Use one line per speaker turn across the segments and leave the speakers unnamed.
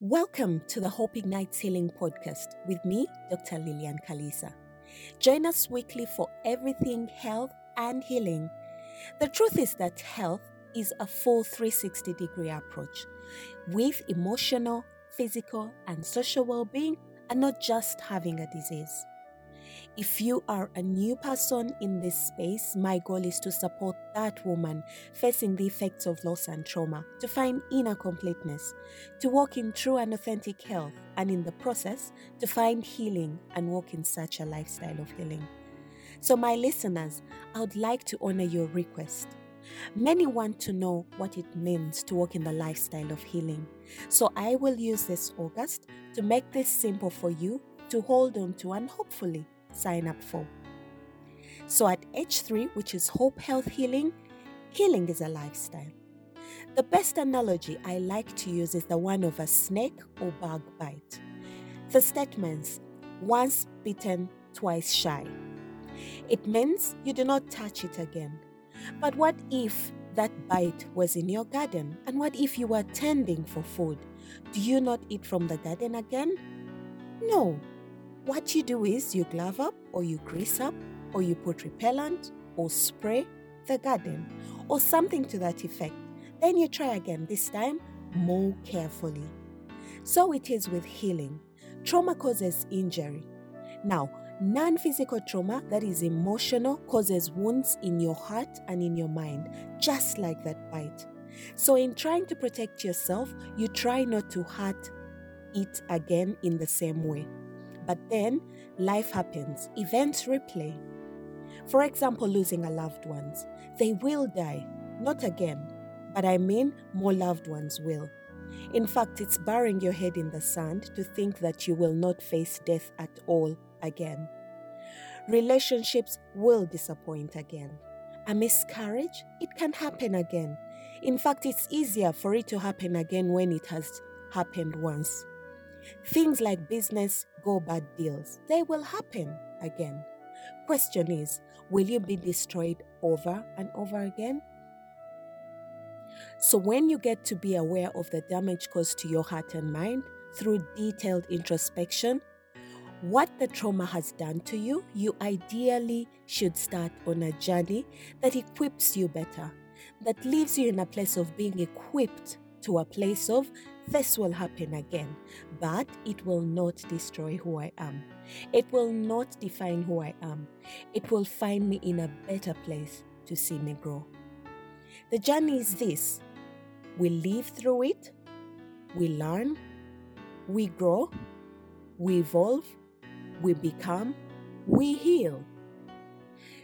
Welcome to the Hope Ignites Healing Podcast with me, Dr. Lillian Kalisa. Join us weekly for everything health and healing. The truth is that health is a full 360 degree approach with emotional, physical, and social well being, and not just having a disease. If you are a new person in this space, my goal is to support that woman facing the effects of loss and trauma to find inner completeness, to walk in true and authentic health, and in the process, to find healing and walk in such a lifestyle of healing. So, my listeners, I would like to honor your request. Many want to know what it means to walk in the lifestyle of healing. So, I will use this August to make this simple for you to hold on to and hopefully sign up for. So at H3, which is Hope Health Healing, healing is a lifestyle. The best analogy I like to use is the one of a snake or bug bite. The statements, once bitten, twice shy. It means you do not touch it again. But what if that bite was in your garden? And what if you were tending for food? Do you not eat from the garden again? No, what you do is you glove up or you grease up or you put repellent or spray the garden or something to that effect. Then you try again, this time more carefully. So it is with healing. Trauma causes injury. Now, non physical trauma, that is emotional, causes wounds in your heart and in your mind, just like that bite. So, in trying to protect yourself, you try not to hurt it again in the same way. But then life happens, events replay. For example, losing a loved ones. They will die, not again, but I mean more loved ones will. In fact, it's burying your head in the sand to think that you will not face death at all again. Relationships will disappoint again. A miscarriage, it can happen again. In fact, it's easier for it to happen again when it has happened once. Things like business go bad deals, they will happen again. Question is, will you be destroyed over and over again? So, when you get to be aware of the damage caused to your heart and mind through detailed introspection, what the trauma has done to you, you ideally should start on a journey that equips you better, that leaves you in a place of being equipped to a place of this will happen again, but it will not destroy who I am. It will not define who I am. It will find me in a better place to see me grow. The journey is this we live through it, we learn, we grow, we evolve, we become, we heal.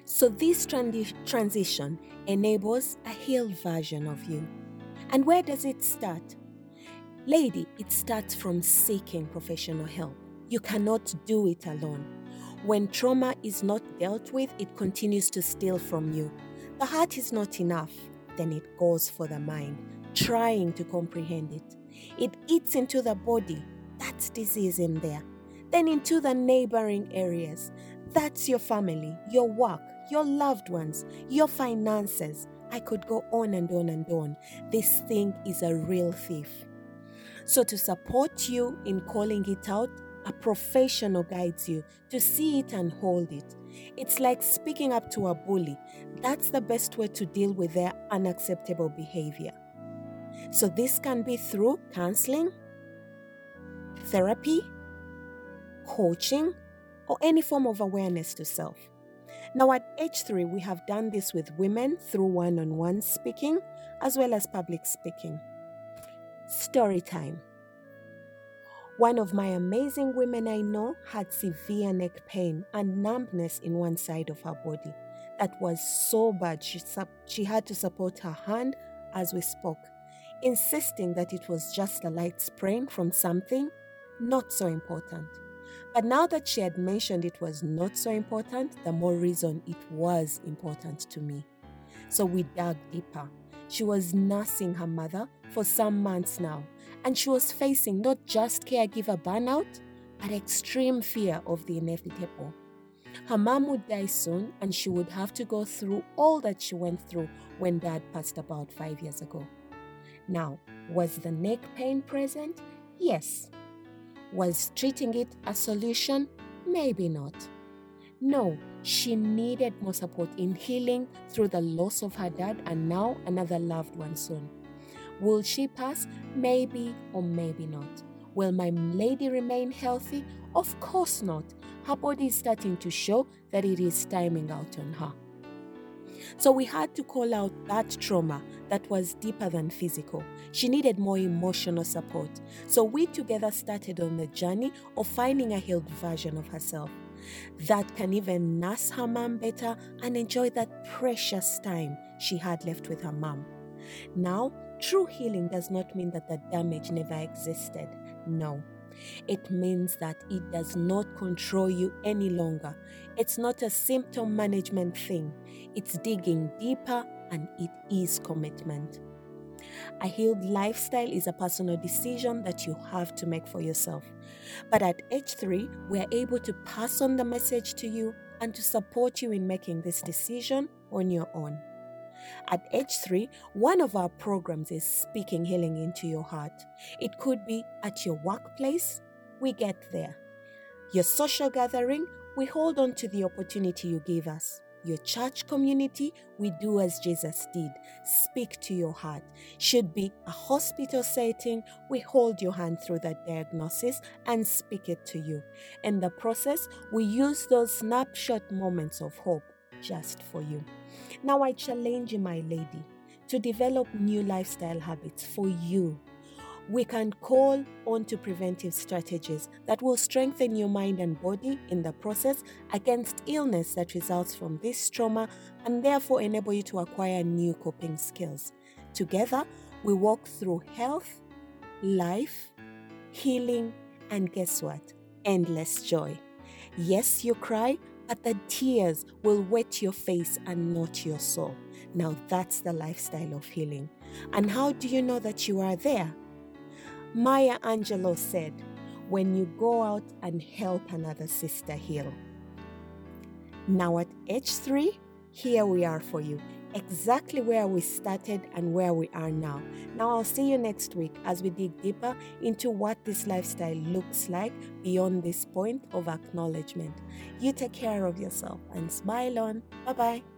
So, this transition enables a healed version of you. And where does it start? Lady, it starts from seeking professional help. You cannot do it alone. When trauma is not dealt with, it continues to steal from you. The heart is not enough, then it goes for the mind, trying to comprehend it. It eats into the body, that's disease in there. Then into the neighboring areas, that's your family, your work, your loved ones, your finances. I could go on and on and on. This thing is a real thief. So, to support you in calling it out, a professional guides you to see it and hold it. It's like speaking up to a bully. That's the best way to deal with their unacceptable behavior. So, this can be through counseling, therapy, coaching, or any form of awareness to self. Now, at H3, we have done this with women through one on one speaking as well as public speaking. Story time. One of my amazing women I know had severe neck pain and numbness in one side of her body. That was so bad, she, she had to support her hand as we spoke, insisting that it was just a light sprain from something not so important. But now that she had mentioned it was not so important, the more reason it was important to me. So we dug deeper. She was nursing her mother for some months now, and she was facing not just caregiver burnout, but extreme fear of the inevitable. Her mom would die soon, and she would have to go through all that she went through when dad passed about five years ago. Now, was the neck pain present? Yes. Was treating it a solution? Maybe not. No, she needed more support in healing through the loss of her dad and now another loved one soon. Will she pass? Maybe or maybe not. Will my lady remain healthy? Of course not. Her body is starting to show that it is timing out on her. So we had to call out that trauma that was deeper than physical. She needed more emotional support. So we together started on the journey of finding a healed version of herself that can even nurse her mom better and enjoy that precious time she had left with her mom. Now, true healing does not mean that the damage never existed. No. It means that it does not control you any longer. It's not a symptom management thing, it's digging deeper and it is commitment. A healed lifestyle is a personal decision that you have to make for yourself. But at H3, we are able to pass on the message to you and to support you in making this decision on your own. At H3, one of our programs is Speaking Healing into Your Heart. It could be at your workplace, we get there. Your social gathering, we hold on to the opportunity you give us your church community, we do as Jesus did. Speak to your heart. Should be a hospital setting, we hold your hand through the diagnosis and speak it to you. In the process, we use those snapshot moments of hope just for you. Now, I challenge you, my lady, to develop new lifestyle habits for you we can call on to preventive strategies that will strengthen your mind and body in the process against illness that results from this trauma and therefore enable you to acquire new coping skills. Together, we walk through health, life, healing, and guess what? Endless joy. Yes, you cry, but the tears will wet your face and not your soul. Now, that's the lifestyle of healing. And how do you know that you are there? Maya Angelou said, when you go out and help another sister heal. Now at H3, here we are for you, exactly where we started and where we are now. Now I'll see you next week as we dig deeper into what this lifestyle looks like beyond this point of acknowledgement. You take care of yourself and smile on. Bye bye.